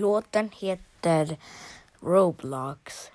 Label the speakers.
Speaker 1: låten heter Roblox.